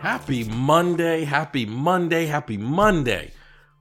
Happy Monday, happy Monday, happy Monday.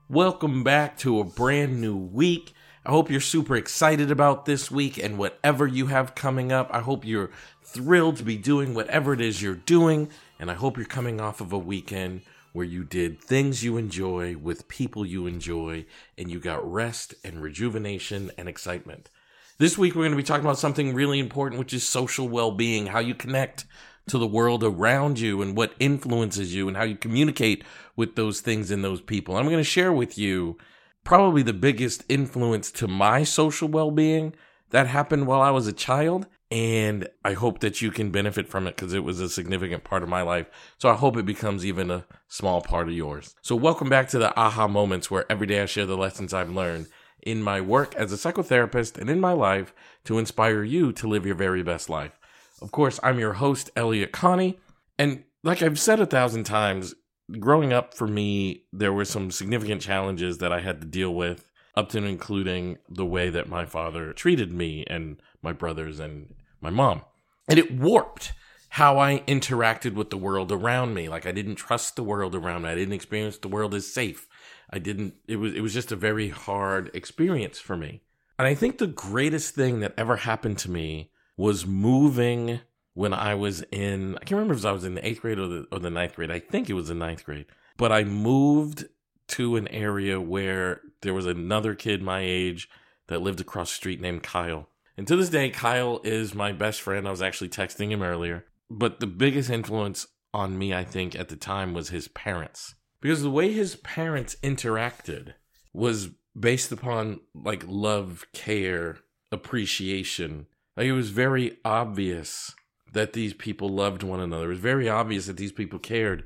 Welcome back to a brand new week. I hope you're super excited about this week and whatever you have coming up. I hope you're thrilled to be doing whatever it is you're doing. And I hope you're coming off of a weekend where you did things you enjoy with people you enjoy and you got rest and rejuvenation and excitement. This week, we're going to be talking about something really important, which is social well being, how you connect to the world around you and what influences you and how you communicate with those things and those people. I'm going to share with you probably the biggest influence to my social well being that happened while I was a child. And I hope that you can benefit from it because it was a significant part of my life. So I hope it becomes even a small part of yours. So, welcome back to the aha moments where every day I share the lessons I've learned in my work as a psychotherapist and in my life to inspire you to live your very best life. Of course, I'm your host, Elliott Connie. And like I've said a thousand times, growing up for me, there were some significant challenges that I had to deal with, up to and including the way that my father treated me and my brothers and my mom. And it warped how I interacted with the world around me. Like I didn't trust the world around me. I didn't experience the world as safe. I didn't it was it was just a very hard experience for me. And I think the greatest thing that ever happened to me was moving when I was in, I can't remember if I was in the eighth grade or the, or the ninth grade. I think it was the ninth grade. But I moved to an area where there was another kid my age that lived across the street named Kyle. And to this day, Kyle is my best friend. I was actually texting him earlier. But the biggest influence on me, I think, at the time was his parents. Because the way his parents interacted was based upon like love, care, appreciation, like it was very obvious that these people loved one another. It was very obvious that these people cared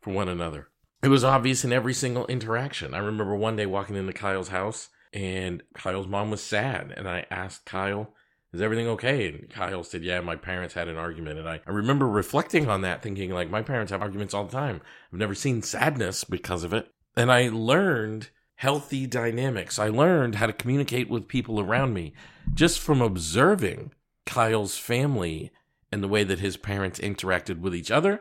for one another. It was obvious in every single interaction. I remember one day walking into Kyle's house and Kyle's mom was sad. And I asked Kyle, Is everything okay? And Kyle said, Yeah, my parents had an argument. And I, I remember reflecting on that, thinking, like, my parents have arguments all the time. I've never seen sadness because of it. And I learned healthy dynamics. I learned how to communicate with people around me just from observing Kyle's family and the way that his parents interacted with each other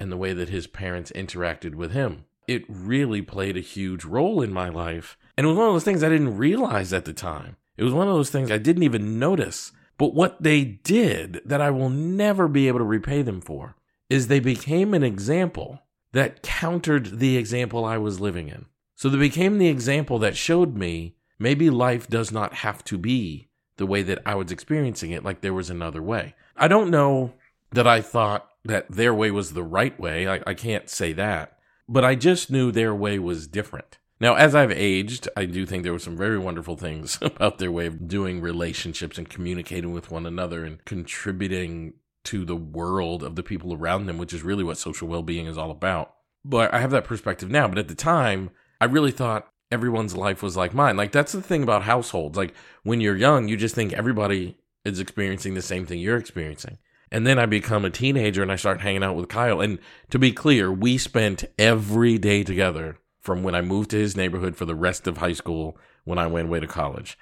and the way that his parents interacted with him. It really played a huge role in my life. And it was one of those things I didn't realize at the time. It was one of those things I didn't even notice. But what they did that I will never be able to repay them for is they became an example that countered the example I was living in. So they became the example that showed me maybe life does not have to be the way that I was experiencing it, like there was another way. I don't know that I thought that their way was the right way. I, I can't say that. But I just knew their way was different. Now, as I've aged, I do think there were some very wonderful things about their way of doing relationships and communicating with one another and contributing to the world of the people around them, which is really what social well being is all about. But I have that perspective now. But at the time, I really thought everyone's life was like mine. Like that's the thing about households. Like when you're young, you just think everybody is experiencing the same thing you're experiencing. And then I become a teenager and I start hanging out with Kyle. And to be clear, we spent every day together from when I moved to his neighborhood for the rest of high school when I went away to college.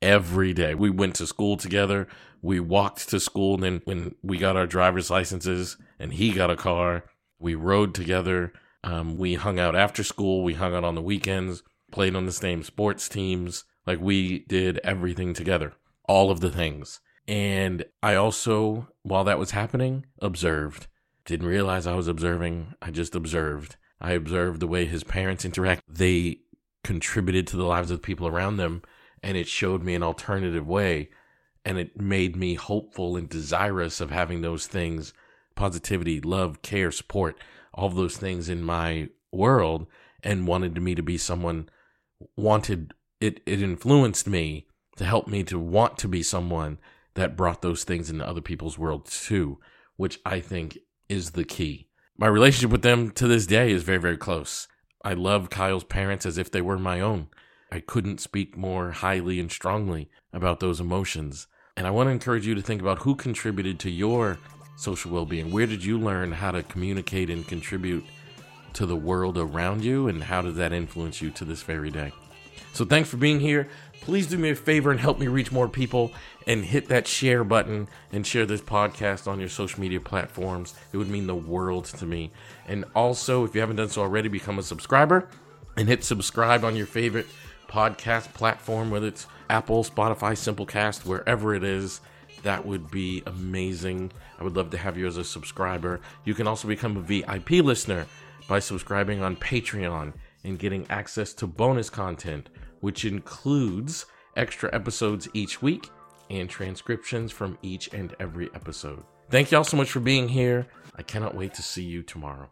Every day. We went to school together. We walked to school. And then when we got our driver's licenses and he got a car, we rode together. Um, we hung out after school. We hung out on the weekends played on the same sports teams. Like we did everything together, all of the things. And I also, while that was happening, observed. Didn't realize I was observing. I just observed. I observed the way his parents interact. They contributed to the lives of the people around them, and it showed me an alternative way. And it made me hopeful and desirous of having those things positivity, love, care, support, all those things in my world, and wanted me to be someone wanted it it influenced me to help me to want to be someone that brought those things into other people's world too, which I think is the key. My relationship with them to this day is very, very close. I love Kyle's parents as if they were my own. I couldn't speak more highly and strongly about those emotions. And I want to encourage you to think about who contributed to your social well being. Where did you learn how to communicate and contribute to the world around you, and how does that influence you to this very day? So thanks for being here. Please do me a favor and help me reach more people and hit that share button and share this podcast on your social media platforms. It would mean the world to me. And also, if you haven't done so already, become a subscriber and hit subscribe on your favorite podcast platform, whether it's Apple, Spotify, Simplecast, wherever it is. That would be amazing. I would love to have you as a subscriber. You can also become a VIP listener by subscribing on Patreon and getting access to bonus content, which includes extra episodes each week and transcriptions from each and every episode. Thank y'all so much for being here. I cannot wait to see you tomorrow.